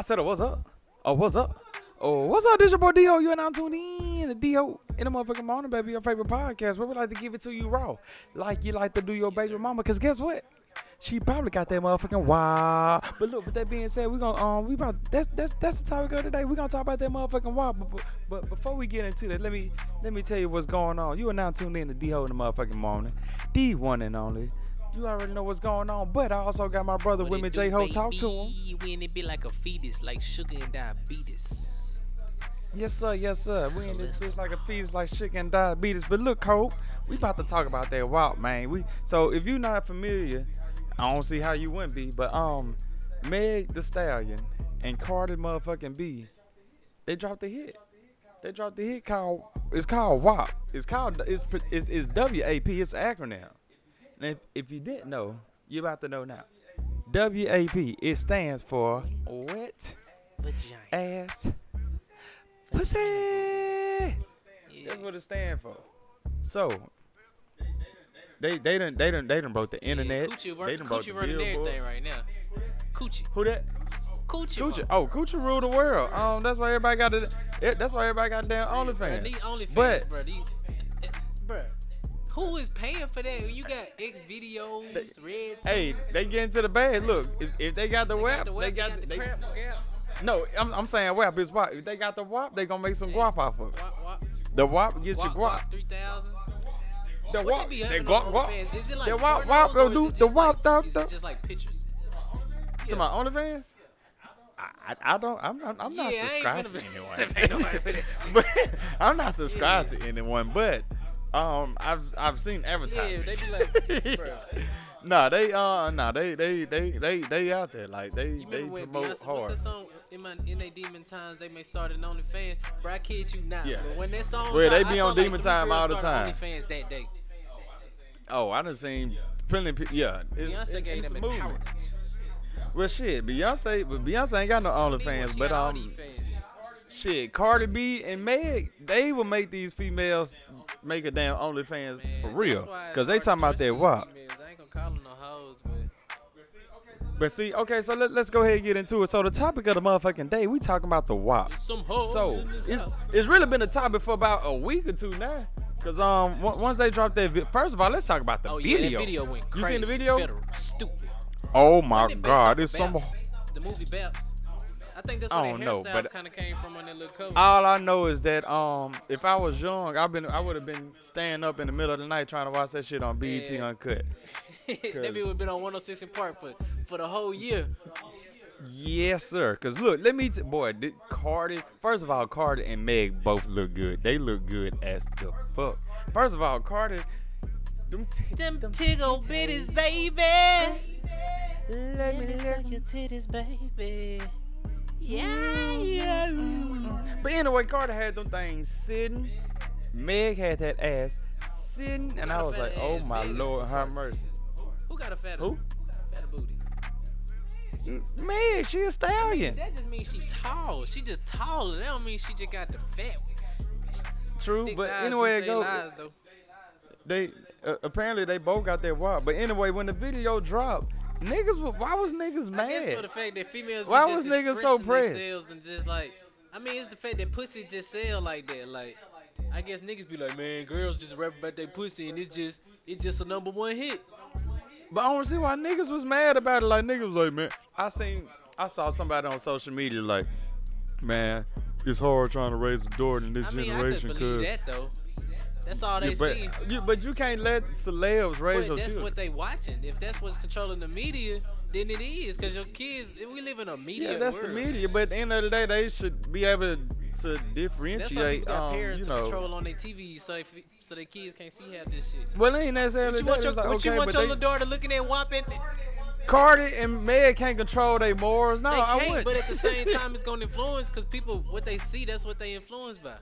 I said, oh, what's up? Oh, what's up? Oh, what's up? This your boy Dio. You and I'm tuned in to Dio in the motherfucking morning, baby. Your favorite podcast. Where we like to give it to you raw, like you like to do your baby mama. Cause guess what? She probably got that motherfucking wild. But look, with that being said, we're gonna um we about that's that's that's the topic of today. We gonna talk about that motherfucking wild. But, but, but before we get into that, let me let me tell you what's going on. You are now tuned in to D-Ho in the motherfucking morning, the one and only. You already know what's going on, but I also got my brother What with me, J Ho. Talk to him. When it be like a fetus, like sugar and diabetes. Yes, sir. Yes, sir. We in this bitch like a fetus, like shit and diabetes. But look, Cole, we about to talk about that walk, man. We so if you're not familiar, I don't see how you wouldn't be. But um, Meg the Stallion and Cardi motherfucking B, they dropped the hit. They dropped the hit called it's called WAP. It's called it's it's, it's WAP. It's acronym. And if, if you didn't know, you're about to know now. WAP. It stands for wet Vagina. ass pussy. Yeah. That's what it stands for. So they they done they done they done broke the internet. Yeah, Coochie, they done broke the running everything right now. Coochie. Who that? Coochie. Coochie. Oh, Coochie ruled the world. Um, that's why everybody got the. it- That's why everybody got damn OnlyFans. These OnlyFans, But- bro. These, bruh. Who is paying for that? You got X videos, red. Hey, they get into the bag. Look, if, if they got the they WAP, got the they web, got the they, crap, yeah. no. I'm, I'm saying WAP is WAP. If they got the WAP, they gonna make some guap off of it. The WAP gets wop, you guap. 3000. The WAP, they they guap guap. Is it like The WAP WAP, go do the WAP like, WAP Is it just like pictures? To my OnlyFans? I, I, I don't. I'm, I'm, I'm not yeah, subscribed to anyone. Nobody finna- but I'm not subscribed to anyone. But um, I've I've seen advertisements. they be like, bruh. nah, they uh, nah, they they they they they out there like they You they when promote Beyonce, what's hard. that song? In my in they demon times, they may start an OnlyFans. Bro, I kid you not. Yeah. But when that song, Well, they be I on like demon three time all the time. OnlyFans that day. Oh, I done seen plenty. pe- Yeah, it- Beyonce it- gave them a movement. empowerment. Well, shit, Beyonce, but Beyonce ain't got no She don't need one, OnlyFans, but um, fans. Shit, Cardi B and Meg, they will make these females make a damn OnlyFans for real, cause they talking about that these WAP. females. I ain't gonna call them no hoes, but see, okay, so let, let's go ahead and get into it. So the topic of the motherfucking day, we talking about the WAP. some hoes So it's, it's really been a topic for about a week or two now. Cause um on- once they dropped that, vi- first of all, let's talk about the Oh yeah, video. that video went You crazy. seen the video? Federal, stupid. Oh my god, it's some. The movie Baps. I think that's I where don't know, hairstyles but- kind of came from on that little cover. All I know is that um if I was young, I've been I would have been staying up in the middle of the night trying to watch that shit on BET Yeah. Uncut. that would have been on 106 & Park for for the whole year. Yes, sir. Cause look, let me t- boy, did Cardi. First of all, Cardi and Meg both look good. They look good as the fuck. First of all, Cardi. Them, t- Them them tickle bitties, baby. Let Let me me suck your titties, baby. Yeah, yeah. But anyway, Cardi had them things sitting. Meg had that ass sitting, and I was like, "Oh ass, my Meg? lord, have mercy." Who got a fatter? Who? Fatter booty. Meg, she a stallion. That just means she tall. She just taller. That don't mean she just got the fat. True, Thick but anyway, it goes. lies. They uh, apparently they both got their wild. But anyway, when the video dropped, niggas, why was niggas mad? I guess for the fact that females Why was just niggas so pressed? themselves and just like, I mean, it's the fact that pussy just sell like that. Like, I guess niggas be like, man, girls just rap about their pussy and it's just, it's just a number one hit. But I don't see why niggas was mad about it. Like niggas like, man, I seen, I saw somebody on social media like, man, it's hard trying to raise a daughter in this I mean, generation because. That's all they Yeah, but, see. you, but you can't let celebs raise But your that's children. what they watching. If that's what's controlling the media, then it is. Cause your kids, we live in a media yeah, that's world. the media. But at the end of the day, they should be able to differentiate. That's why people got Um, parents you know, control on their TV so they, so their kids can't see half this shit. well, ain't necessarily. What you that. want your, like, what okay, you want your they- little daughter looking at whopping? Cardi and Meg can't control their morals. No, They I can't, wouldn't. but at the same time, it's gonna influence because people what they see, that's what they influenced by.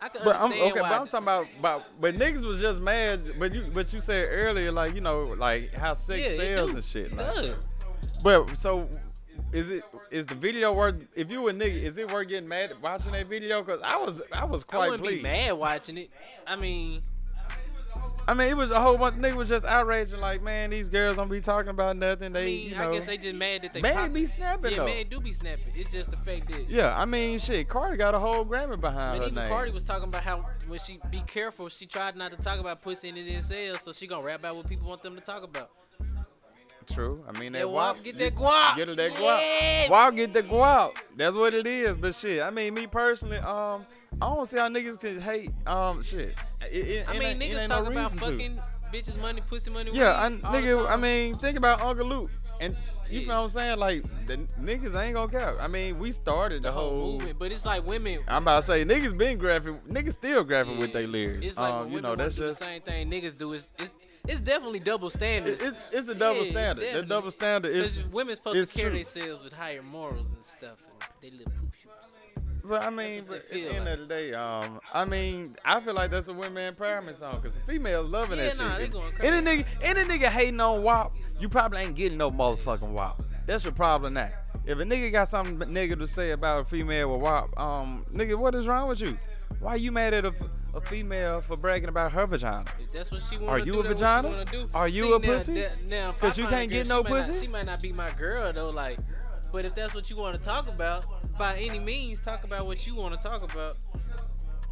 I can But I'm okay, why. but I'm talking about, about but niggas was just mad. But you but you said earlier like you know like how sex yeah, sells and shit. It Like. does. But so is it is the video worth? If you a nigga, is it worth getting mad at watching that video? Cause I was I was I quite wouldn't pleased. be mad watching it. I mean, I mean, it was a whole bunch. Niggas was just outraging, like, man, these girls don't be talking about nothing. They, I mean, you know, I guess they just mad that they man be snapping Yeah, though. man do be snapping. It's just the fact that Yeah, I mean, shit. Cardi got a whole Grammy behind But even name. Cardi was talking about how when she be careful, she tried not to talk about pussy and it didn't sell, so she gonna rap about what people want them to talk about. True. I mean, that Yeah, guap. Get that guap. Get her that Yeah. guap. Get the guap. That's what it is. But shit, I mean, me personally, um, I don't see how niggas can hate, um, shit. It, it, I it mean, niggas talk no about reason to. fucking bitches, money, pussy, money. Yeah, I, weed all the nigga. I mean, think about Uncle Luke, and you Yeah. know what I'm saying? Like, the niggas ain't gonna care. I mean, we started the, the whole movement, but it's like women. I'm about to say niggas been graphic. Niggas still graphic with their lyrics. It's like um, you women know, that's do just the same thing niggas do. It's it's, it's definitely double standards. it, it's a double Yeah, standard. The double standard is. Women's supposed to carry themselves with higher morals and stuff, and they shoots. But I mean, but at the end like. of the day, um, I mean, I feel like that's a women empowerment song because the females loving Yeah, that nah, shit. they going crazy. Any nigga, any nigga hating on WAP, you probably ain't getting no motherfucking WAP. That's your problem now. If a nigga got something negative to say about a female with WAP, um, nigga, what is wrong with you? Why you mad at a, a female for bragging about her vagina? If that's what she want Are to you do, a vagina? What she wanna do. Are you See, a now, pussy? that- now, if 'Cause I you can't girl, get no might not- pussy? she might not be my girl though, like. But if that's what you want to talk about, by any means, talk about what you want to talk about.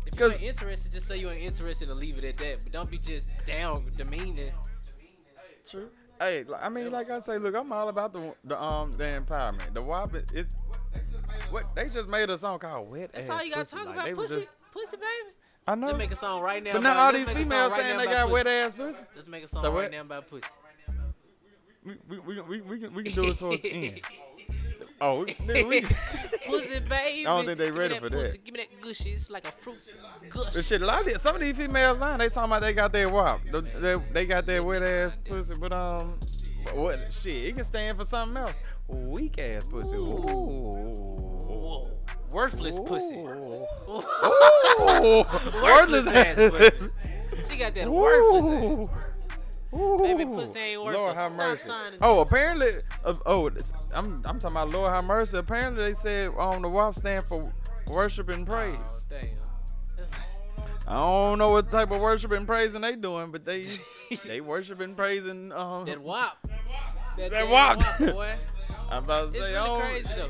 If you 'Cause- ain't interested, just say you ain't interested and leave it at that. But don't be just down demeaning. True. Hey, I mean, like I say, look, I'm all about the the um the empowerment. The WAP, it, it what they just made a song called "Wet That's all you gotta Pussy." talk Like, about, they pussy, just- pussy, baby. I know. Let's make a song right now. But now all these make a song females right saying they got pussy. wet ass pussy. Let's make a song So right now about pussy. We we we, we, we can we can do it towards the end. Oh, we, nigga, we, pussy, baby. I don't think they Give me ready that for pussy. that. Give me that gushy. It's like a fruit gush. But shit, a lot of these, some of these females now they talking about they got their WAP. The- They, they got their wet ass pussy, but um, what shit? It can stand for something else. Weak ass pussy. Ooh. Whoa. Worthless pussy. Ooh. Ooh. Worthless ass pussy. She got that worthless ass. Ooh. Baby, pussy ain't Lord worthless. have mercy. Oh, it. apparently, uh, oh, this- I'm I'm talking about Lord have mercy. Apparently, they said um the WAP stand for worship and praise. Oh, damn. I don't know what type of worship and praising they doing, but they they worship and praising. Um, That wop. That, That damn wop. boy. I'm about to It's say, I really crazy though.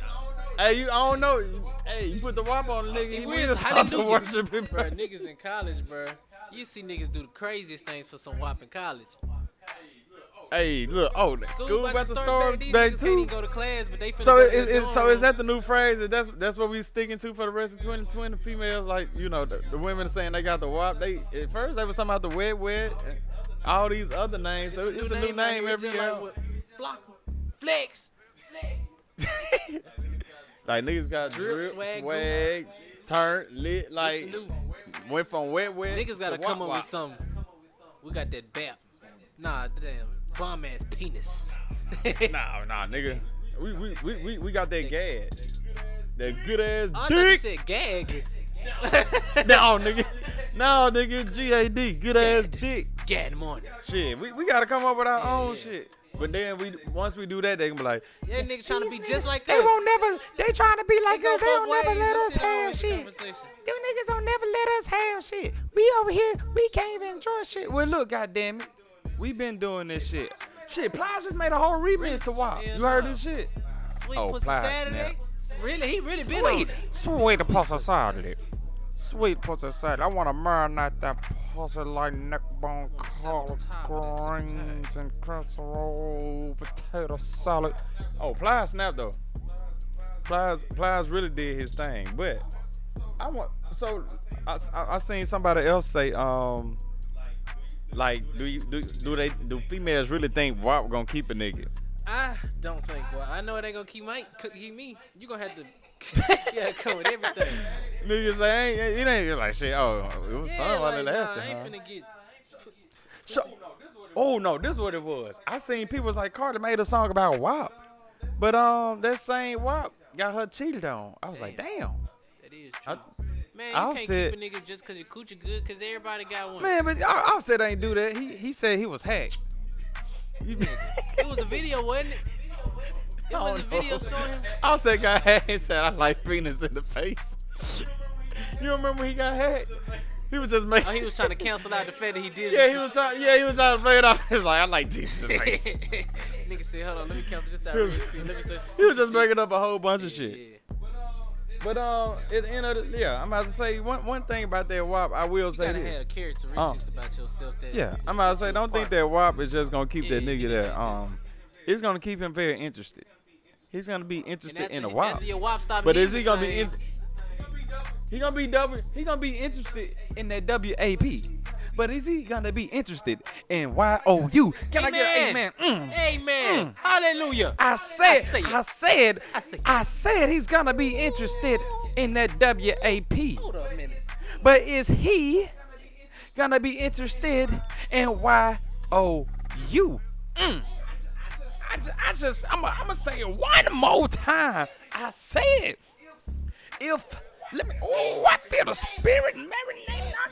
hey, you, I don't know. You- Hey, you put the WAP on the nigga, It he was will start to hallelujah. worship and Bro, niggas in college, bro. You see niggas do the craziest things for some wop in college. Hey, look, oh, School, school about, to start back. Back niggas can't even too. go to class, but they So it, it, it, so is that the new phrase? That that's that's what we sticking to for the rest of 2020? Females like you know the, the women saying they got the wop. They at first they were talking about the wet wet and all these other names. so it's a new name here, every year. Like Flock, flex. like niggas got Drip, drip, swag, swag, turn lit. Like went from wet wet. Niggas gotta to come up with something. We got that bap. Nah, damn. Bomb ass penis. Nah, nah, nigga. We we we we, we got that gag. That good ass dick. I thought you said gag. no, nigga. No, nigga. G A D. Good ass dick. Gad morning. Shit, we, we gotta come up with our Yeah, own yeah. shit. But then we once we do that, they can be like, Yeah, niggas trying to be just like that. they us. won't never. They trying to be like us. They don't never let us have shit. Them niggas don't never let us have shit. We over here, we can't even enjoy shit. Well, look, goddamn it, we been doing this shit. Shit, Plies just made a whole remix to WAP. You heard this shit? Sweet Oh, pussy Plies, Saturday. Really, he really been Sweet, on it. sweet pussy pussy Saturday. Sweet pussy Saturday. I want to marinate that pussy like neck bone, collard Sabotage, greens, and casserole, potato salad. Oh, Plies snap though. Plies, Plies really did his thing, but I want. So I, I, I seen somebody else say, um, like, do you do do they do females really think WAP gonna keep a nigga? I don't think. Well, I know it ain't gonna keep Mike, keep me. You gonna have to. yeah, gotta come with everything. Niggas say, ain't, it ain't like shit. Oh, it was Yeah, fun while like, it nah, lasted. I ain't huh? finna get. So, oh no, this is what it was. I seen people was like Cardi made a song about WAP, but um that same WAP got her cheated on. I was like, damn, That is I- Man, you I'll can't keep a nigga just cause your coochie good, cause everybody got one. man, but I, I said I ain't do that. He he said he was hacked. You- It was a video, wasn't it? It was a don't video showing him. I said got hacked. He said I like penis in the face. you remember he got hacked? he was just making. Oh, he was trying to cancel out the fact that he did. Yeah, he was trying. Yeah, he was trying to play it off. He was like, I like this. Nigga said, hold on, let me cancel this out. He was- quick. Let me say he was just shit. making up a whole bunch of shit. Yeah. But um, at the end of the, yeah, I'm about to say one one thing about that WAP. I will You say gotta this. have characteristics about yourself that. Yeah, I'm about to say, don't think that WAP is just gonna keep Yeah, that nigga there. Um, it's gonna keep him very interested. He's gonna be interested after, in a after WAP. WAP But is he gonna be in? He gonna be double. He gonna be interested in that WAP. But is he gonna be interested in YOU? Can I get an Amen. amen? Mm. Hallelujah. I said, say. I said, I say. I said he's gonna be interested in that WAP. Hold up a minute. But is he gonna be interested in Y O U? Mm. I, ju- I just, I'm gonna say it one more time. I said, if, let me, oh, I feel the spirit marinate. I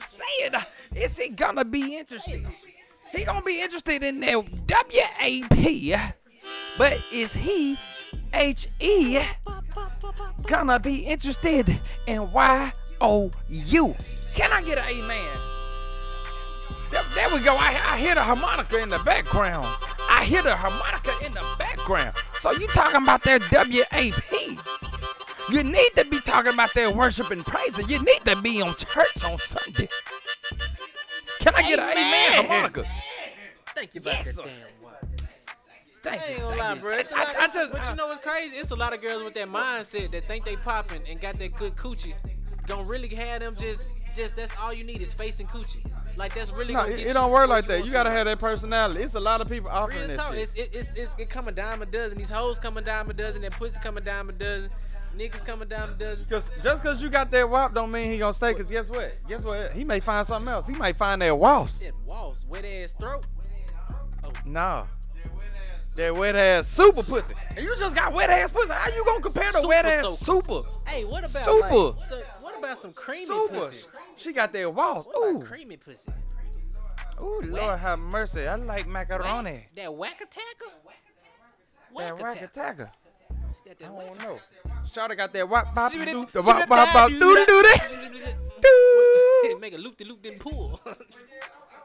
said, is he gonna be interested? He gonna be interested in that WAP, but is he, H E, gonna be interested in Y O U? Can I get an amen? There, there we go. I, I hear the harmonica in the background. I hear the harmonica in the background. So you talking about that WAP? You need to be talking about that worship and praise. You need to be on church on Sunday. Can I get an amen Amen. harmonica? Thank you about Yes, that sir. damn WAP. Thank I you. ain't gonna thank lie, bro. It's a I- lot, I it's- just- but you know what's crazy? It's a lot of girls with that mindset that think they popping and got that good coochie. Gonna really have them just, just that's all you need is face and coochie. Like that's really No, gonna it, get it don't work where like that. You gotta have that personality. It's a lot of people offering Real that talk. shit. It's, it, it's, it's, it come a dime a dozen. These hoes come a dime a dozen. That pussy come a dime a dozen. Niggas a dime a dozen. Cause just cause you got that WAP don't mean he gonna stay. Cause guess what? Guess what? He may find something else. He might find that waltz. That walls, wet ass throat. Oh. No. That wet ass super pussy. And you just got wet ass pussy. How you gonna compare the Super wet ass super? Hey, what about Super. Like, so, what about some creamy Super. pussy? She got that waltz. What about Ooh. creamy pussy? Ooh, Lord have mercy. I like macaroni. Whack- That whack attacker? That Whack attacker. attacker. She got I that don't know. Shawty got that wop bop doo the wop bop what bop doo doo doo do doo. Make a loop de loop then pull.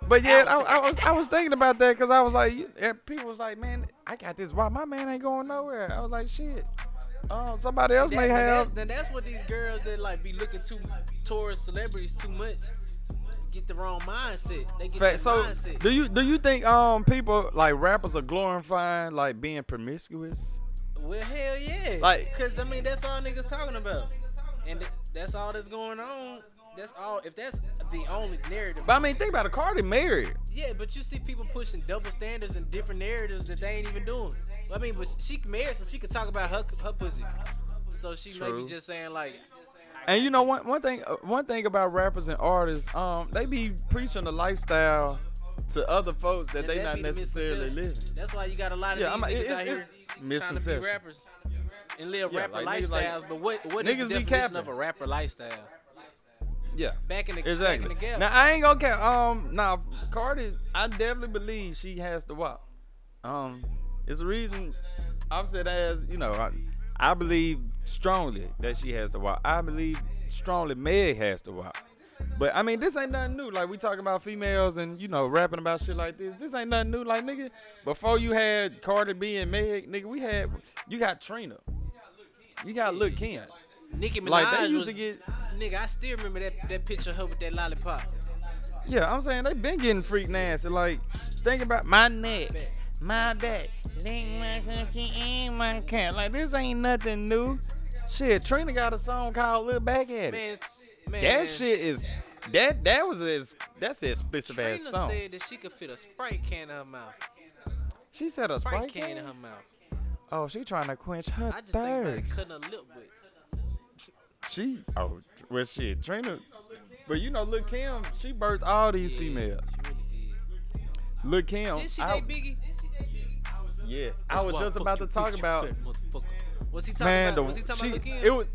But yeah, I, I was I was thinking about that because I was like, people was like, man, I got this. Why my man ain't going nowhere? I was like, shit. Oh, somebody else may That- but have. that- then that's what these girls that like be looking too towards celebrities too much. Get the wrong mindset. They get Fact. So, mindset. do you do you think um people like rappers are glorifying like being promiscuous? Well, hell yeah. Like- cause I mean that's all niggas talking about, and th- that's all that's going on. That's all. If that's the only narrative. But I mean, think about it. Cardi married. Yeah, but you see people pushing double standards and different narratives that they ain't even doing. I mean, but she married, so she could talk about her her pussy. So she may be just saying like, And you know one one thing uh, one thing about rappers and artists, um, they be preaching the lifestyle to other folks that and they that not the necessarily misconception. living. That's why you got a lot of Yeah, these I'm- niggas it- out here trying to be rappers and live Yeah, rapper like niggas like- lifestyles. but what what is the definition of a rapper lifestyle? Yeah. Back in the back in the. Now I ain't gonna care. Um, now Cardi, I definitely believe she has to walk. Um, it's the reason I've said as you know, I, I believe strongly that she has to walk. I believe strongly Meg has to walk. But I mean, this ain't nothing new. Like we talking about females and you know rapping about shit like this. This ain't nothing new. Like nigga, before you had Cardi B and Meg, nigga, we had you got Trina, you got Lil Kim. Nicki Minaj Like they used was, to get. nigga. I still remember that that picture of her with that lollipop. Yeah, I'm saying they been getting freak nasty. Like, think about my neck, my back, lick my cookie and my cat. Like this ain't nothing new. Shit, Trina got a song called "Look Back at It." Man, man. that shit is that that was a that's an explicit ass Trina song. said that she could fit a Sprite can in her mouth. she said a Sprite sprite can in her mouth. Oh, she trying to quench her I just think about it thirst. cutting her lip with. She oh well shit, Trina. But you know, Lil Kim, she birthed all these Yeah, females. She really did. Lil Kim, Did she I, date Biggie? yes, I That's was just about to talk about. fat. Was he talking Man, about? the, was he talking she, about Lil Kim? it was.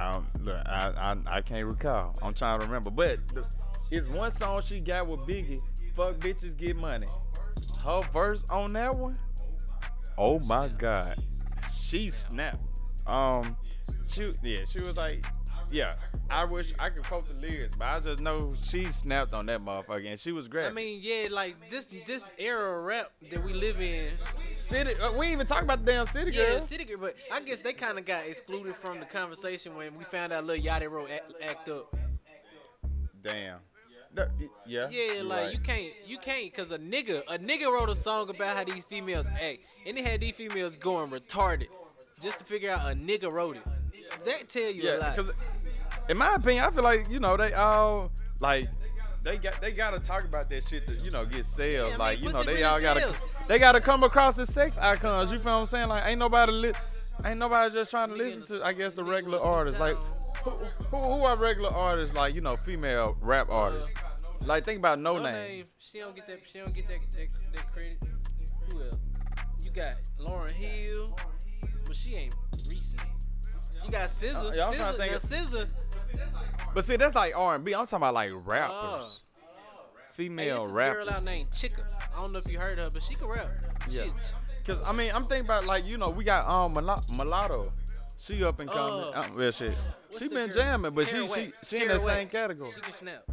I look, I, I I can't recall. I'm trying to remember, but the, it's one song she got with Biggie. Fuck bitches, get money. Her verse on that one. Oh my god, she snapped. Um, she yeah, she was like, yeah. I wish I could quote the lyrics, but I just know she snapped on that motherfucker and she was great. I mean, yeah, like this this era of rap that we live in. city. uh, we ain't even talk about the damn city girl. Yeah. City Girl, but I guess they kind of got excluded from the conversation when we found out Lil Yachty wrote act, act Up. Damn. The- yeah. Yeah, like right. you can't, you can't, cause a nigga, a nigga wrote a song about how these females act, and it had these females going retarded, just to figure out a nigga wrote it. That tell you a Yeah, lot. because in my opinion, I feel like you know they all like they got they gotta talk about that shit to you know get sales. Yeah, I mean, like you know they really all gotta sells. they gotta come across as sex icons. You feel what I'm saying? Like ain't nobody li- ain't nobody just trying to listen to I guess the regular artists. Like who, who who are regular artists? Like you know female rap uh, artists. Like think about no, no name. name. She don't get that. She don't get that that, that credit. Who else? You got Lauryn Hill, but she ain't recent. You got SZA. Uh, yeah, I'm trying to SZA. think Now SZA. But see that's like R&B. I'm talking about like rappers. Oh. Hey, Female it's this rappers. girl out named Chika. I don't know if you heard her, but she can rap. Yeah. She, Cause I mean, I'm thinking about like you know we got um Mulat- mulatto. She up and coming. Oh. Uh, well, shit. She the been girl? jamming, but Tara she she she in Tara that same category. She can snap.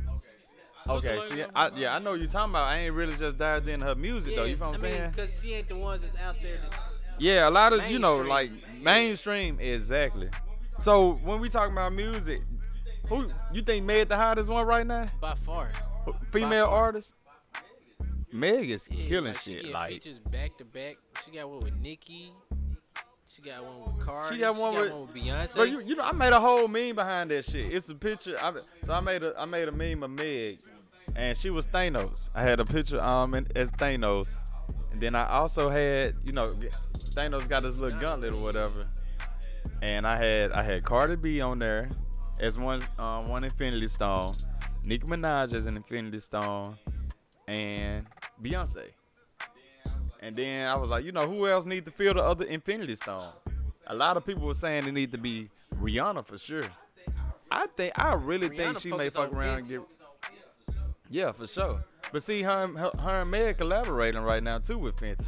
Okay, see. I, yeah, I know you talking about. I ain't really just dived in her music though. You Yes, know what I'm I mean, saying? cause she ain't the ones that's out there. That, Yeah, a lot of you know like mainstream exactly. So when we talking about music, who you think made the hottest one right now? by far. Female far. artist? Meg is Yeah, killing like, She shit. get Like features back to back. She got one with Nicki. She got one with Cardi. She got one with- Beyonce. Bro, you, you know, I made a whole meme behind that shit. It's a picture. I, so I made a I made a meme of Meg, and she was Thanos. I had a picture um as Thanos, and then I also had you know Thanos got his little gauntlet or whatever, and I had I had Cardi B on there as one um one Infinity Stone, Nicki Minaj as an Infinity Stone, and Beyonce. And then I was like, you know, who else need to fill the other Infinity Stone? A lot of people were saying it need to be Rihanna for sure. I think I really think Rihanna she may fuck around and get. Yeah, for sure. But see, her, and- her, her and Meg collaborating right now too with Fenty.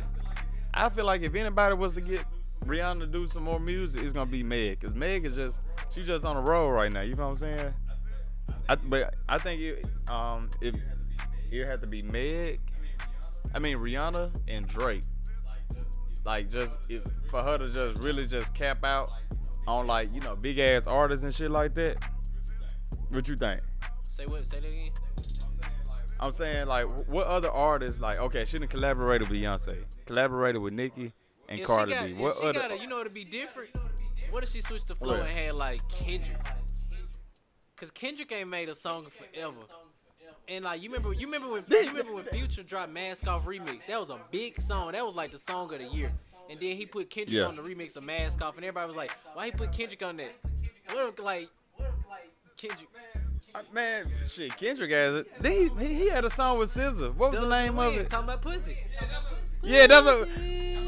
I feel like if anybody was to get Rihanna to do some more music, it's gonna be Meg, cause Meg is just she's just on a roll right now. You know what I'm saying? I, but I think it um it it had to be Meg. I mean Rihanna and Drake. Like just for her to just really just cap out on like you know big ass artists and shit like that. What you think? Say what? Say that again. I'm saying like what other artists like okay she done collaborated with Beyonce, collaborated with Nicki and If Cardi got, B. What she other? got a, you know, to be different. What if she switched the flow and had like Kendrick? Cause Kendrick ain't made a song forever. And like you remember, you remember when you remember when Future dropped Mask Off remix? That was a big song. That was like the song of the year. And then he put Kendrick Yeah. on the remix of Mask Off, and everybody was like, "Why he put Kendrick on that?" What if, like Kendrick? Uh, Man, shit, Kendrick has it. He, he, he had a song with SZA. What was the name of it? Talking about pussy. Yeah, that's Pussy.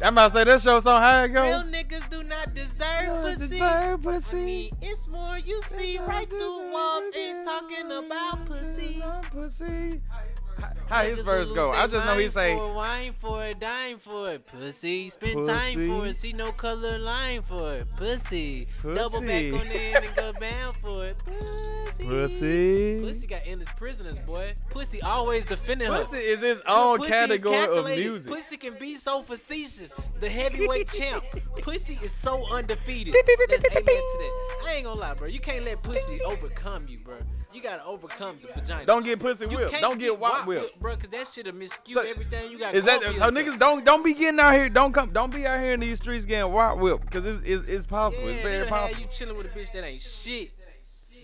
I'm about to say that show song how it go. Real niggas do not deserve pussy. Deserve I pussy. mean, it's more you see right through walls ain't talking about pussy. Pussy. How, his verse go? I just know he say. for wine for it, dime for it, pussy. Spend time for it, see no color line for it, pussy. pussy. Double back on it and go bound for it, pussy. Pussy. Pussy got endless prisoners, boy. Pussy always defending her. Pussy is his own pussy category of music. Pussy can be so facetious. The heavyweight champ. Pussy is so undefeated. Let's amen to that. I ain't gonna lie, bro. You can't let pussy overcome you, bro. You gotta overcome the vagina. Don't get pussy whipped. Don't get wop whipped. Bro, cause that shit'll miscue So- everything you got. Is that so? yourself. Niggas don't don't be getting out here. Don't come. Don't be out here in these streets getting wop whipped because it's, it's it's possible. Yeah, it's very done had possible. you chilling with a bitch that ain't shit.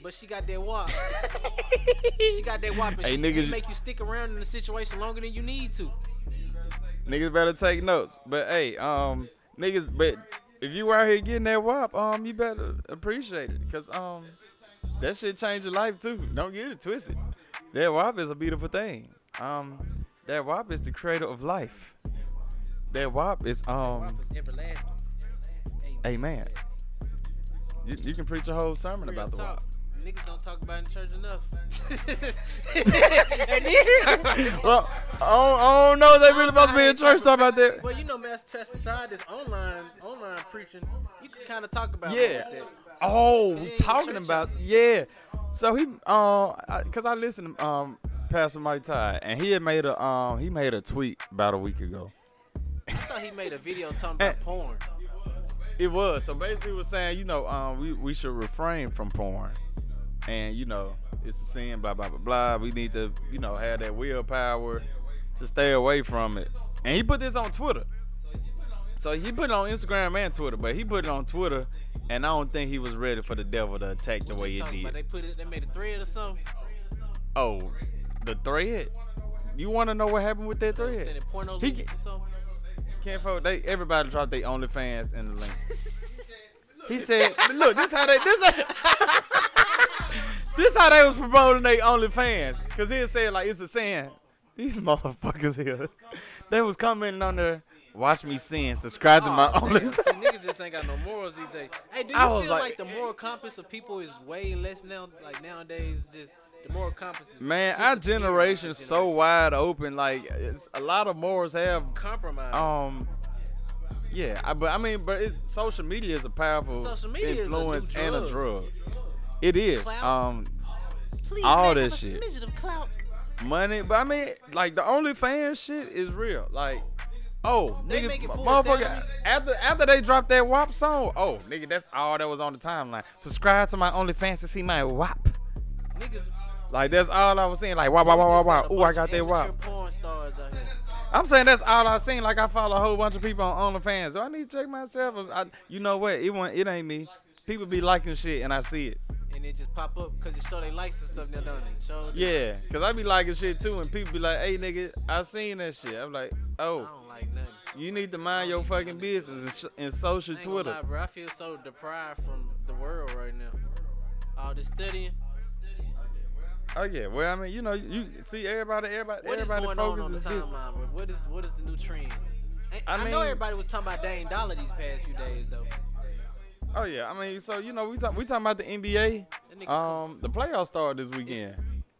But she got that wop. she got that wop and Hey, she niggas- make you stick around in the situation longer than you need to. Niggas better take notes. But hey, um, niggas, but if you out here getting that wop, um, you better appreciate it, cause um, that shit change your life too. Don't get it twisted. That wop is a beautiful thing. Um, that wop is the creator of life. That wop is um, Wop is everlasting. Amen. you, you can preach a whole sermon Real about the talk. wop. niggas don't talk about it in church enough. they need to talk about it. Well, I don't, I don't know. They really supposed to be in church talking about that. Well, you know, Master Chester Todd is online, online preaching. You can kind of talk about Yeah. like. Oh, talking about yeah. So he um, I, cause I listen to um Pastor Mike Ty, and he had made a um he made a tweet about a week ago. I thought he made a video talking about porn. It was so basically he was saying you know um we we should refrain from porn, and you know it's a sin blah blah blah blah. We need to you know have that willpower to stay away from it. And he put this on Twitter. So he put it on Instagram and Twitter, but he put it on Twitter, and I don't think he was ready for the devil to attack the way it did. about? They put it. They made a thread or something. Oh, the thread. You want to know what happened with that thread? sending porno He links or something. Can't vote. They everybody dropped their OnlyFans in the link. He said, "Look, this how they this how, this how they was promoting their OnlyFans, cause he said like it's a sin. These motherfuckers here, they was commenting on there. Watch me sin. Subscribe to my Aw, damn. See, niggas just ain't got no morals these days. Hey, do you I feel like, like- the moral compass of people is way less now? Like nowadays, just the moral compass is Man, our generation's this so wide open. Like it's, a lot of morals have compromise. Um, yeah, I, but I mean, but it's social media is a powerful Social media is a influence and a drug. It is. Clout. Um, Please, all man, a shit. of clout. money, but I mean, like the OnlyFans shit is real. Like, oh, They nigga, make it full motherfucker, after after they dropped that WAP song, oh, nigga, that's all that was on the timeline. Subscribe to my OnlyFans to see my WAP. Niggas. Like that's all I was saying. Like, wow, so wow, wow, wow, wow. Ooh, I got that WAP. amateur porn stars out here. I'm saying that's all I seen. Like I follow a whole bunch of people on OnlyFans. Do I need to check myself? I, you know what? It won't, It ain't me. People be liking shit and I see it. And it just pop up because it show they likes and stuff now, don't it? Show Yeah, cause I be liking shit too, and people be like, "Hey, nigga, I seen that shit." I'm like, Oh I "Oh, don't like nothing. you need to mind your fucking business and, sh- and social I ain't gonna Twitter." lie, bro. I feel so deprived from the world right now. All this studying. Oh yeah, well, I mean, you know, you see everybody, everybody, What is everybody going on on the timeline, bro? What is what is the new trend? I, I I know everybody was talking about Dame Dolla these past few days though. Oh yeah, I mean, so you know, we talk, we talking about the NBA. Um, the playoffs start this weekend.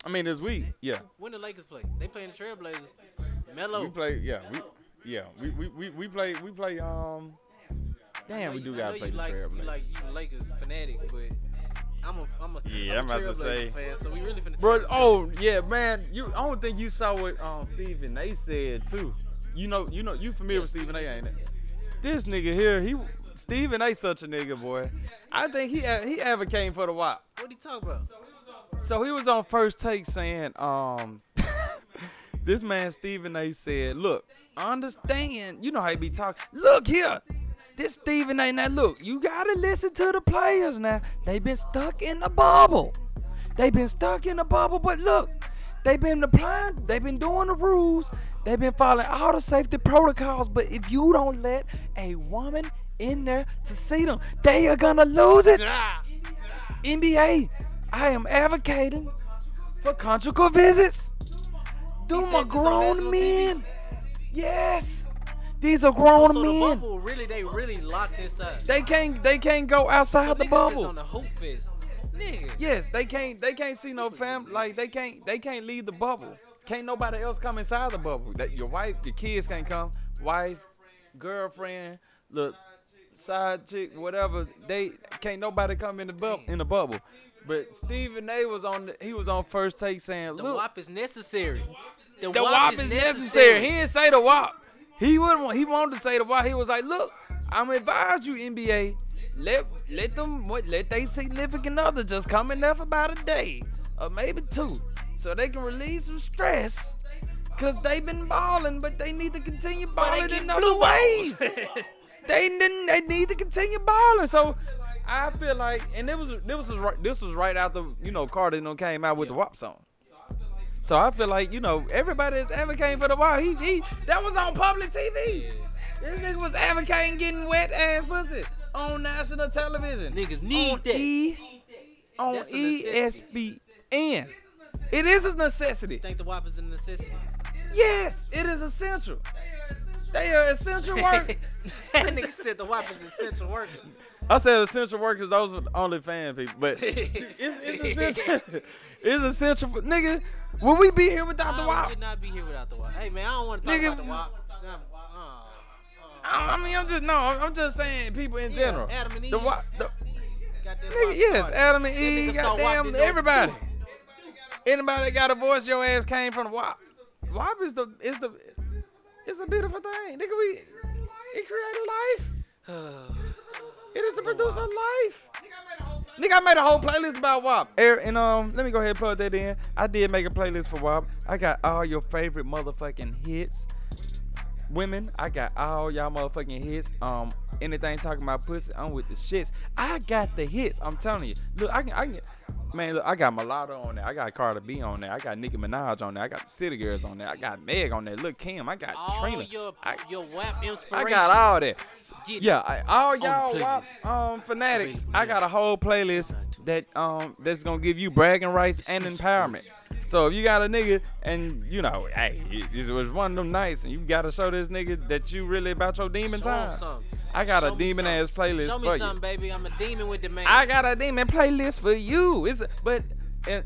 I mean, this week. Yeah, When the Lakers play, they playing the Trailblazers. Melo. we play. Yeah, we, yeah, we, we, we, we play. We play. Um, damn, we do gotta play the like, Trailblazers. You like you Lakers fanatic, but I'm a I'm a Yeah, I'm, I'm a about to say- fan, so we really finna see Bro, oh yeah, man. You, I don't think you saw what um Stephen A. said too. You know, you know, you familiar Yeah, with Stephen A. Ain't it? This nigga here, he Stephen A. Such a nigga, boy. I think he a- he advocating for the WAP. What he talk about? So he was on first take saying, um, this man Stephen A. said, look, understand, you know how he be talking. Look here, this Stephen ain't that. look, you gotta listen to the players now. They been stuck in the bubble. They been stuck in the bubble, but look, they been applying, they been doing the rules, they been following all the safety protocols. But if you don't let a woman in there to see them, they are gonna lose it. Ah, NBA, I am advocating for conjugal visits. Do said are this on grown national TV? men. Yes, these are grown so the men. bubble really they really locked inside. They can't they can't go outside so the bubble. on the hoop nigga. yes, they can't they can't see no fam like they can't they can't leave the bubble. Can't nobody else come inside the bubble. That your wife, your kids can't come. Wife, girlfriend, look, side chick, whatever. They can't nobody come in the bubble in the bubble. But Stephen A was on the, he was on first take saying, "Look, The WAP is necessary. The, The WAP, WAP is is necessary. necessary. He didn't say the WAP. He wouldn't. He wanted to say the why He was like, "Look, I'm advise you, NBA. Let let them let they significant other just come in there for about a day or maybe two, so they can release some stress. Cause they been balling, but they need to continue balling they in other ways. they didn't. They need to continue balling. So I feel like, and it was this was right. This was right after you know Cardi you know, came out with the Yeah. WAP song. So I feel like you know everybody is advocating for the WAP. He he that was on public TV. This nigga was advocating getting wet ass pussy on national television. Niggas need on that. E, on That's a. ESPN. It is a necessity. think the WAP is a necessity. Yes, it is essential. They are essential workers. that nigga said the WAP is essential worker. I said essential workers. Those are the only fan people, but it's, it's essential. It's essential for nigga. Will we be here without the WAP? would not be here without the WAP. Hey man, I don't want to talk Nigga, about the WAP. Uh, I I mean, I'm just no. I'm just saying people in Yeah, general. Adam and The Eve. WAP. The, got that nigga, yes, started. Adam and Eve. Goddamn, know everybody. Anybody that got a voice, your ass came from the WAP. WAP is the is the it's a beautiful thing. Nigga, we it created life. It is the producer of life. Nigga, I made a whole playlist about WAP. Er, And um, let me go ahead and plug that in. I did make a playlist for WAP. I got all your favorite motherfucking hits. Women, I got all y'all motherfucking hits. Um, anything talking about pussy, I'm with the shits. I got the hits. I'm telling you. Look, I can, I can. Man, look, I got Mulatto on there. I got Cardi B on there. I got Nicki Minaj on there. I got the City Girls on there. I got Meg on there. Look, Kim. I got All Trina. your I, your WAP I got all that. Get. Yeah, I, all y'all WAP, um fanatics. I got a whole playlist that um that's gonna give you bragging rights and empowerment. So if you got a nigga and you know, hey, it, it was one of them nights and you gotta show this nigga that you really about your demon Show time. I got Show a demon ass playlist Show me for something, you. baby. I'm a demon with the man. I got a demon playlist for you. It's but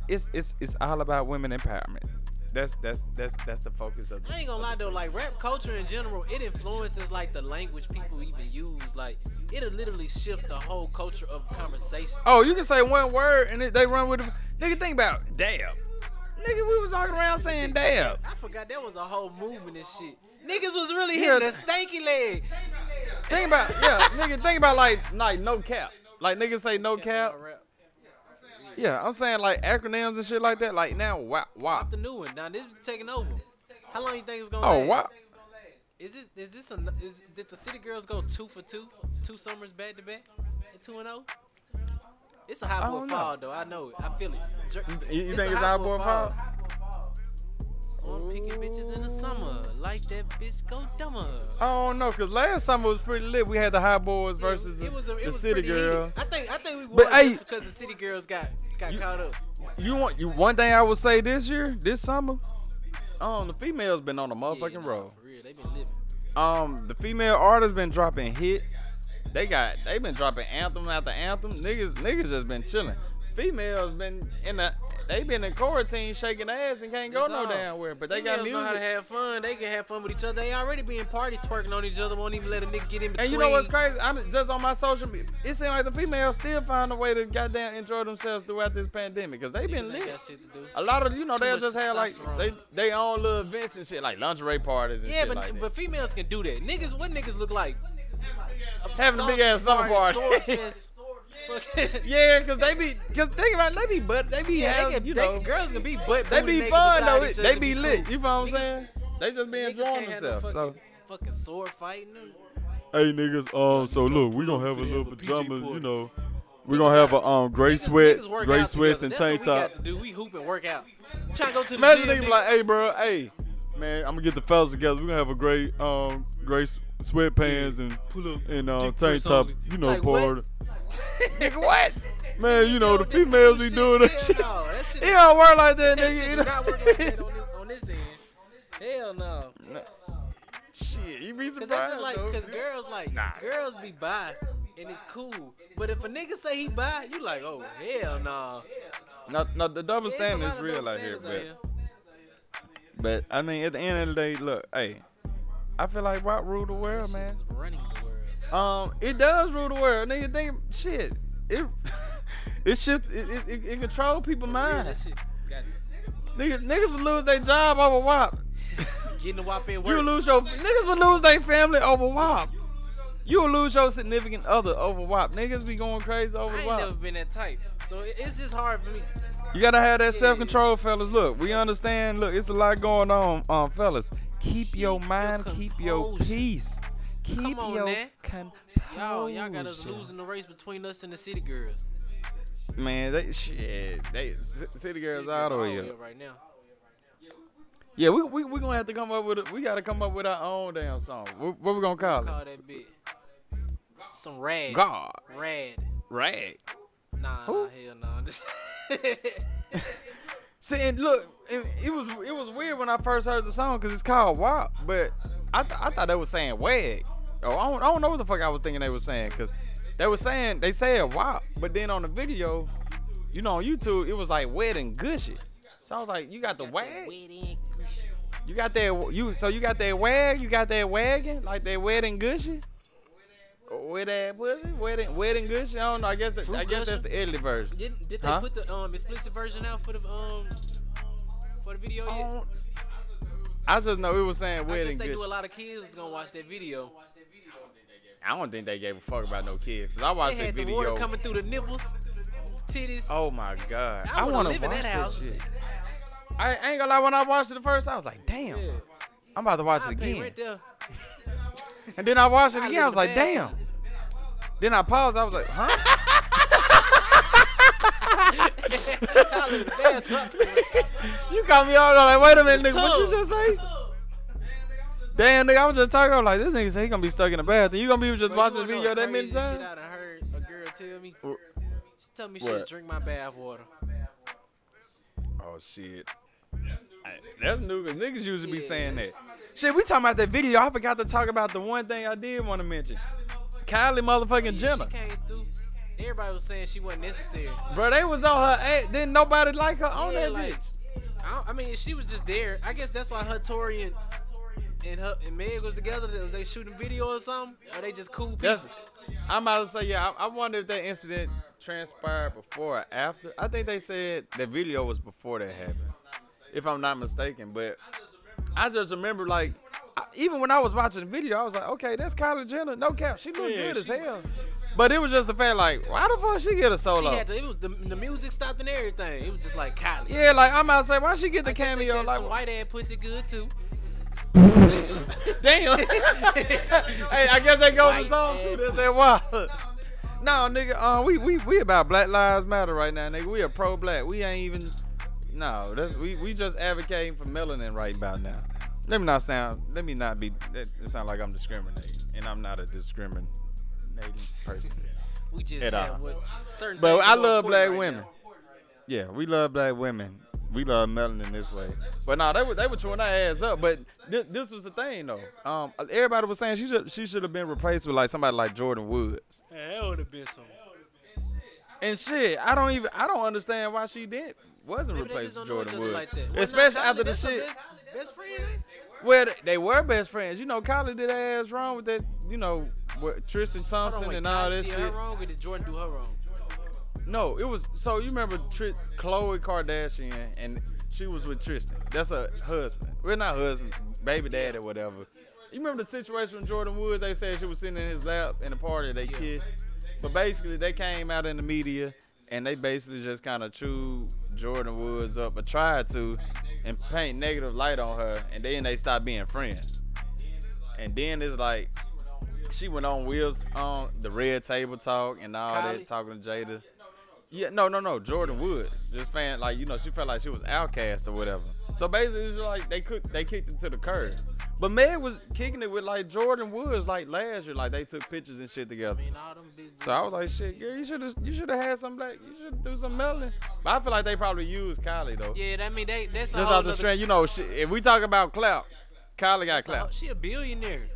it's it's it's all about women empowerment. That's that's that's that's the focus of. The, I ain't gonna lie though, like rap culture in general, it influences like the language people even use. Like it'll literally shift the whole culture of conversation. Oh, you can say one word and they run with it. Nigga, think about it. dab. Nigga, we was walking around saying damn. I forgot there was a whole movement and shit. Niggas was really Yeah. hitting the stanky leg. Think about yeah, nigga. Think about like like no cap. Like niggas say no cap. Yeah, I'm saying like acronyms and shit like that. Like now, wow, wow. Pop the new one. Now this is taking over. How long you think it's gonna Oh last? wow. Is this is this a is did the city girls go two for two, two summers back to back, two and zero? It's a high boy know. fall though. I know it. I feel it. Jer- You, you It's think a it's high boy boy fall. So I'm picking bitches in the summer, like that bitch go dumber. I don't know, cause last summer was pretty lit. We had the high boys versus it, it was a, it the was city girls. Heated. I think I think we won But, hey- because the city girls got got You- caught up. You want you one thing I would say this year, this summer, um, the females been on the Yeah, motherfucking nah, road. For real, they been living. Um, the female artists been dropping hits. They got they been dropping anthem after anthem. Niggas niggas just been chilling. Females been in the they been in quarantine shaking ass and can't go no all. damn where. But they got music. know how to have fun. They can have fun with each other. They already be in parties twerking on each other. Won't even let a nigga get in between. And you know what's crazy? I'm just on my social media. It seems like the females still find a way to goddamn enjoy themselves throughout this pandemic because they been lit. got shit to do. A lot of you know they'll just have like they they own little events and shit like lingerie parties and Yeah, shit but like but females can do that. Niggas, what niggas look like? Having a big ass summer party. Sword fest. Fucking- Yeah, cause they be, cause think about it, they be, butt, they be Yeah, have, they can, you they, know, girls can be butt they booty be naked fun beside though. each It- other They to be cool. lit. You know what I'm Niggas- saying? They just be Niggas enjoying can't have no themselves. So, fucking, fucking sword fighting. hey niggas, um, so look, we gonna have a little have pajamas, you know. We gonna have a um gray Niggas- sweats, niggas gray sweats and That's tank top. we to do. We hoop and work out. Trying to go to the Imagine gym. niggas nigga. like, hey, bro, hey, man, I'm gonna get the fellas together. We gonna have a great um gray s- sweatpants and Pull up. and uh, tank top, you know, Like, what? Party. Nigga, what? Man, you know the females be shit, doing that hell shit. No, that shit, It don't work like that, that nigga. shit you do not work like that on this, on this end. Hell no. no. Shit, you be Cause surprised. that's just like, though. cause girls like, Nah. girls be bi, and it's cool. But if a nigga say he bi, you like, oh hell no. No, no, the double Yeah, standard is real double out here, but, out but I mean, at the end of the day, look, hey, I feel like WAP rule the world, That man. Um, it does rule the world. Nigga, think shit. It it shift it it, it, it control people's For real, that minds. shit Niggas niggas would lose their job over WAP. getting the whop in You work. would lose your niggas would lose their family over WAP. You would lose your significant other over WAP. Niggas be going crazy over I ain't WAP. never been that type, so it's just hard for me. You gotta have that Yeah. self control, fellas. Look, we understand. Look, it's a lot going on, um, fellas. Keep your your mind, keep your peace, keep on, your man. composure. Y'all, y'all got us losing the race between us and the city girls. Man, they shit. They city girls City all the girls way all up. right now. Yeah, we we we gonna have to come up with. A, we gotta come up with our own damn song. What, what we gonna call Call it? that bit some rad. God, Rad. rag. Nah, Who? nah, hell no. This- See, and look, it, it was it was weird when I first heard the song because it's called WAP, but I th- I thought they was saying wag. Oh, I don't, I don't know what the fuck I was thinking they was saying because They were saying they said WAP, but then on the video, you know, on YouTube, it was like wet and gushy. So I was like, you got the wag? and gushy. You got that you so you got that wag? You got that wagon? Like that wet and gushy? Wet that pussy? Wet and, wet and gushy? I don't know. I guess Fruit I guess that's the Italy version. Did, did they Huh? put the um explicit version out for the um for the video yet? I just know it was saying wet I guess and they gushy. knew a lot of kids was gonna watch that video. I don't think they gave a fuck about no kids. Cause I They watched that had the video. water coming through the nipples, titties. Oh my god. I I, wanna live in that house. shit. I, I ain't gonna lie. When I watched it the first, I was like, damn. Yeah. I'm about to watch I it again. right. And then I watched it again. live I was like, damn. Then I paused. I was like, huh? I live in the bathroom. you got me all like, wait a minute, nigga. What you just say? Damn, nigga. I was just talking. I was like, this nigga say he gonna be stuck in the bathroom. You gonna be just Bro, watching the wanna know video that many shit times? I done heard a girl tell me. Wh- She told me she What? drink my bath water. Oh shit. That's new because niggas usually be Yeah. saying that. Shit, we talking about that video. I forgot to talk about the one thing I did want to mention. Kylie motherfucking Yeah, Jenner. She came through. Everybody was saying she wasn't necessary. Bro, they was on her ass. Didn't nobody like her on Yeah, that like- bitch. I, don't- I mean, she was just there. I guess that's why her Tory and and her and Meg was together. Was they shooting video or something? Or they just cool people? That's, I'm about to say, yeah, I, I wonder if that incident transpired before or after. I think they said the video was before that happened, if I'm not mistaken. But I just remember, like, I, even when I was watching the video, I was like, okay, that's Kylie Jenner. No cap. She looked Yeah, good as hell. But it was just the fact, like, why the fuck she get a she solo? had to, it was the, the music stopped and everything. It was just like Kylie. yeah, like, I'm about to say, why she get the I guess they cameo? said Like, some white ass pussy good too. Damn. hey, I guess that goes White for song too. That's that wild. No, nigga, uh, we, we we about Black Lives Matter right now, nigga. We are pro black. We ain't even no, that's we, we just advocating for melanin right about now. Let me not sound let me not be it sound like I'm discriminating. And I'm not a discriminating person. We just At all. certain But I love black right women. now. Yeah, we love black women. We love melanin this way. But no, they were they were chewing our ass up. But this, this was the thing though. Um, everybody was saying she should she should have been replaced with like somebody like Jordyn Woods. Yeah, that would have been some. And shit, I don't even I don't understand why she didn't wasn't Maybe replaced with don't know each Jordyn Woods. like. Well, Especially after the that's her shit. Best, best friend. Well, they- they were best friends. You know, Kylie did ass wrong with that. You know, with Tristan Hold on, Thompson wait, and all Kylie that did shit. her wrong or did Jordan do her wrong? No, it was so you remember Tri- Khloe Kardashian and she was with Tristan. That's her husband. Well, not husband, baby dad or whatever. You remember the situation with Jordyn Woods? They said she was sitting in his lap in a party. They kissed, but basically they came out in the media and they basically just kind of chewed Jordyn Woods up, or tried to, and paint negative light on her. And then they stopped being friends. And then it's like she went on Will's on the red table talk and all Kylie? that talking to Jada. Yeah, no, no, no. Jordyn Woods just fan like you know she felt like she was outcast or whatever. So basically, it's like they could they kicked it to the curb. But Meg was kicking it with like Jordyn Woods like last year, like they took pictures and shit together. mean, all them big. So I was like, shit, girl, you should have you should have had some black, you should do some melanin. But I feel like they probably used Kylie though. yeah, that mean they. That's Just off the strength, you know, shit, if we talk about clout, Kylie got that's a clout. She a billionaire.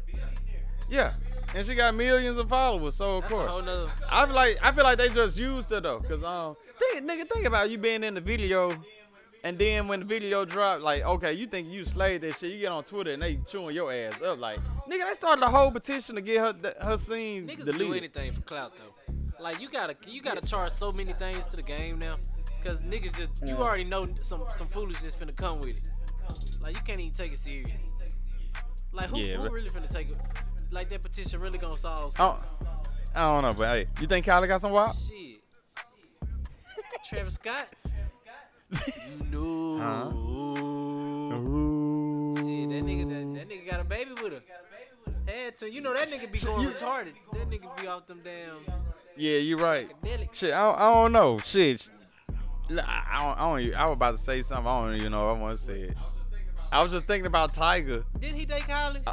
Yeah, and she got millions of followers, so of That's course. nother. I feel like I feel like they just used her though, cause um, think nigga think about you being in the video, and then when the video dropped, like okay, you think you slayed that shit, you get on Twitter and they chewing your ass up, like nigga, they started a whole petition to get her her scene Niggas do anything for clout though. Like you gotta you gotta charge so many things to the game now, cause niggas just you already know some some foolishness finna come with it. Like you can't even take it serious. Like who, Yeah, who really finna take it? Like that petition really gonna solve I don't, I don't know, but hey, you think Kylie got some WAP? Shit. Travis Scott. You know. Shit, that nigga that, that nigga got a baby with her. Had to. You know that nigga be going retarded. That nigga be off them damn Yeah, you right. Shit, I don't, I don't know. Shit, I I don't, I don't. even- I was about to say something. I don't even know. if I want to say it. I was just thinking about Tyga. Didn't he date Kylie?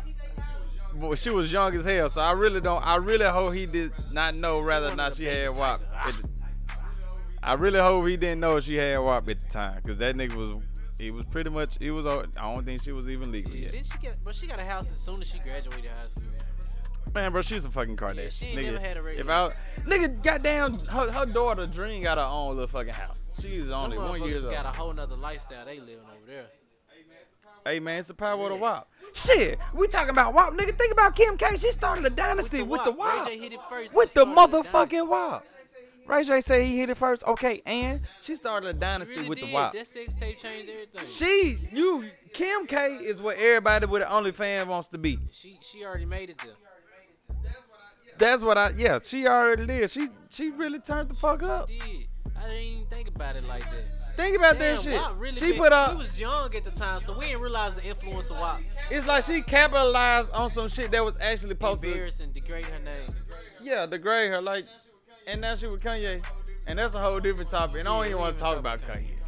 Boy, she was young as hell, so I really don't. I really hope he did not know whether or not she had WAP. The- I really hope he didn't know she had WAP at the time, cause that nigga was. He was pretty much. He was. I don't think she was even legal Yeah, yet. didn't she get? But she got a house as soon as she graduated high school. Man, bro, she's a fucking Kardashian. she ain't nigga, never had a if I, nigga, goddamn, her, her daughter Dream got her own little fucking house. She's Them only one years motherfuckers old. got a whole nother lifestyle they living over there. Hey man, it's the power of the WAP. Shit, we talking about WAP, nigga. Think about Kim K. She started a dynasty with the WAP. Hit it first. With the motherfucking WAP. Ray J said he hit it first. Okay, and she started a dynasty really with did. the WAP. That sex tape changed everything. She, you, Kim K is what everybody with an OnlyFans wants to be. She she already made it there. That's what I, yeah, she already did. She, she really turned the fuck up. Did I didn't even think about it like that. Think about Damn, that shit. WAP really she put up. We was young at the time, so we didn't realize the influence of WAP. It's like she capitalized on some shit that was actually posted. Embarrassing, degrading her name. Yeah, degrade her like, and now she with Kanye, and that's a whole different topic. And I don't even want to talk about Kanye.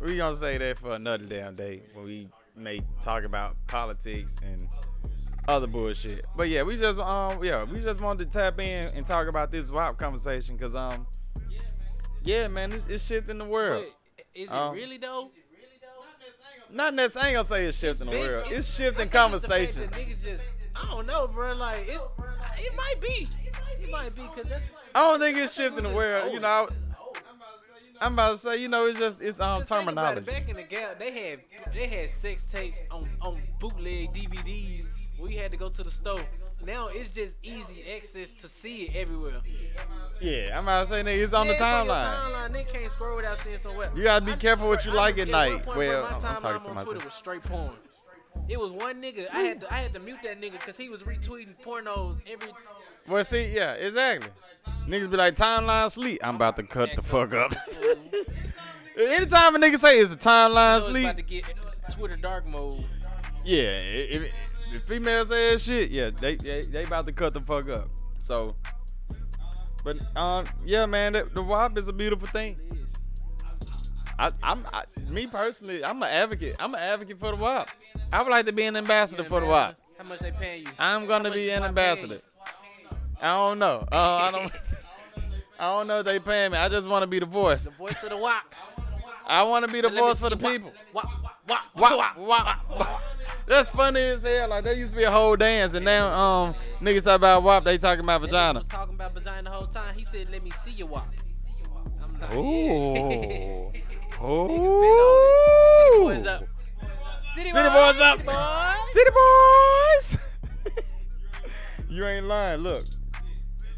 We gonna say that for another damn day when we may talk about politics and other bullshit. But yeah, we just um yeah we just wanted to tap in and talk about this WAP conversation because um yeah man it's, it's shifting the world. But is it Um, really though? Not necessarily. I ain't gonna say it's shifting the world. It's shifting conversation. it's the fact conversation. that niggas just, I don't know, bro. Like it, it might be. It might be because that's. I don't think it's shifting the world. You know, I'm about to say you know it's just it's um terminology. it, Back in the gap, they had they had sex tapes on on bootleg DVDs where you had to go to the store. Now it's just easy access to see it everywhere. Yeah, I'm about to say nigga, it's on yeah, the it's on your timeline. timeline. Nigga can't scroll without seeing somewhere. You gotta be I- careful what you I- like at night. Well, my I'm talking to on myself. Twitter was straight porn. It was one nigga. I had to I had to mute that nigga because he was retweeting pornos every. Well, see, yeah, exactly. Niggas be like timeline sleep. I'm about to cut the fuck up. Anytime a nigga say it's a timeline know sleep, about to get Twitter dark mode. yeah, if, if, females say that shit, yeah, they, they they about to cut the fuck up. So, but um, yeah, man, the, the WAP is a beautiful thing. I, I'm I, me personally, I'm an advocate. I'm an advocate for the WAP. I would like to be an ambassador for the? WAP. How much they paying you? I'm gonna be an ambassador. I don't know. Uh, I don't. I don't know if they paying me. I just want to be the voice. The voice of the WAP. I want to be the Now voice for the WAP, people. WAP, WAP, Wah, WAP, wah, wah. That's funny as hell. Like that used to be a whole dance, and now um niggas talk about WAP, they talking about vagina. was talking about vagina the whole time. He said, "Let me see your WAP." Ooh. yeah. Niggas been on it. City boys up. City, City boys up. City boys. City boys. you ain't lying. Look,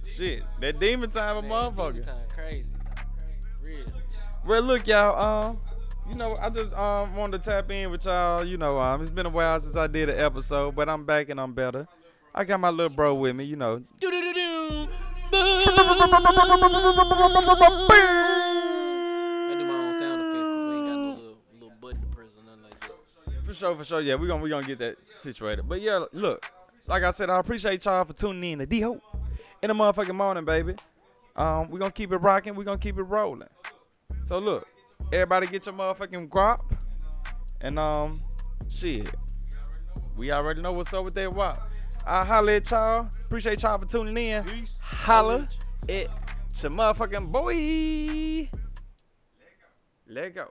shit, that demon time a Man, motherfucker. demon time, crazy. Real. Well, look, y'all. Um, you know, I just um wanted to tap in with y'all. You know, um, it's been a while since I did an episode, but I'm back and I'm better. I got my little bro with me. You know. Do do do do. For sure, for sure. Yeah, we're gonna we gonna get that situated. But yeah, look, like I said, I appreciate y'all for tuning in to D Hope in the motherfucking morning, baby. Um, we gonna keep it rocking. we're gonna keep it rolling. So look, everybody get your motherfucking guap, and um, shit, we already know what's up with that WAP. I holla at y'all. Appreciate y'all for tuning in. Holla at your motherfucking boy. Let go.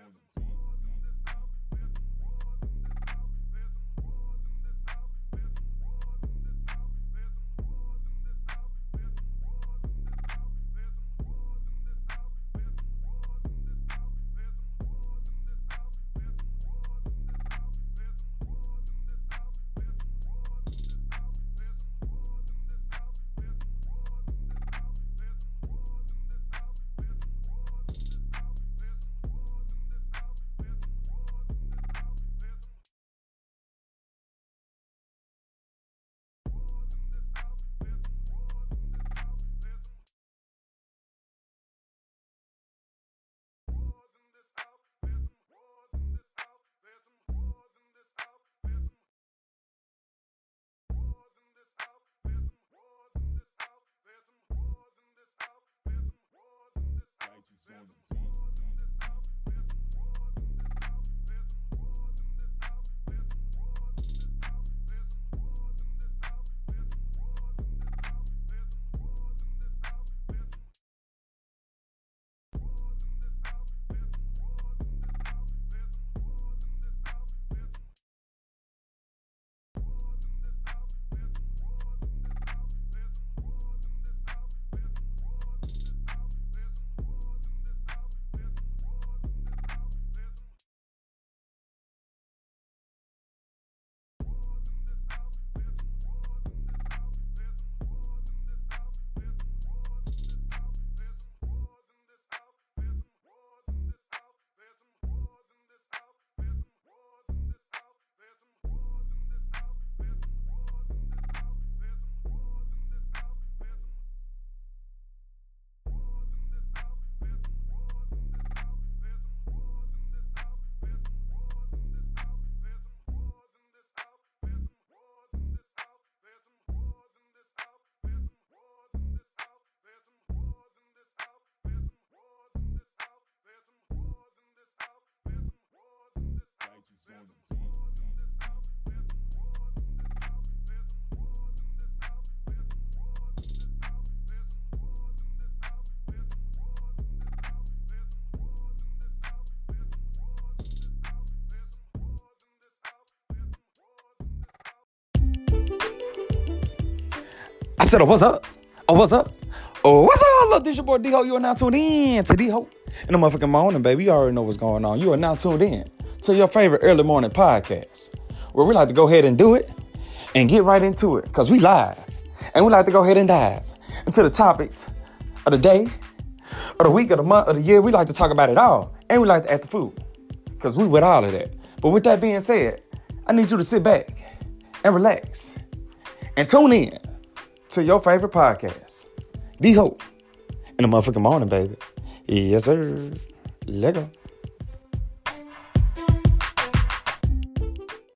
orgasm. I said, oh, what's up? Oh, what's up? Oh, what's up? Look, this your boy D-Ho. You are now tuned in to D-Ho. In the motherfucking morning, baby. You already know what's going on. You are now tuned in to your favorite early morning podcast, where we like to go ahead and do it and get right into it, because we live. And we like to go ahead and dive into the topics of the day, of the week, of the month, of the year. We like to talk about it all. And we like to add the food, because we with all of that. But with that being said, I need you to sit back and relax and tune in to your favorite podcast, D Hope, in the motherfucking morning, baby. Yes, sir. Let go.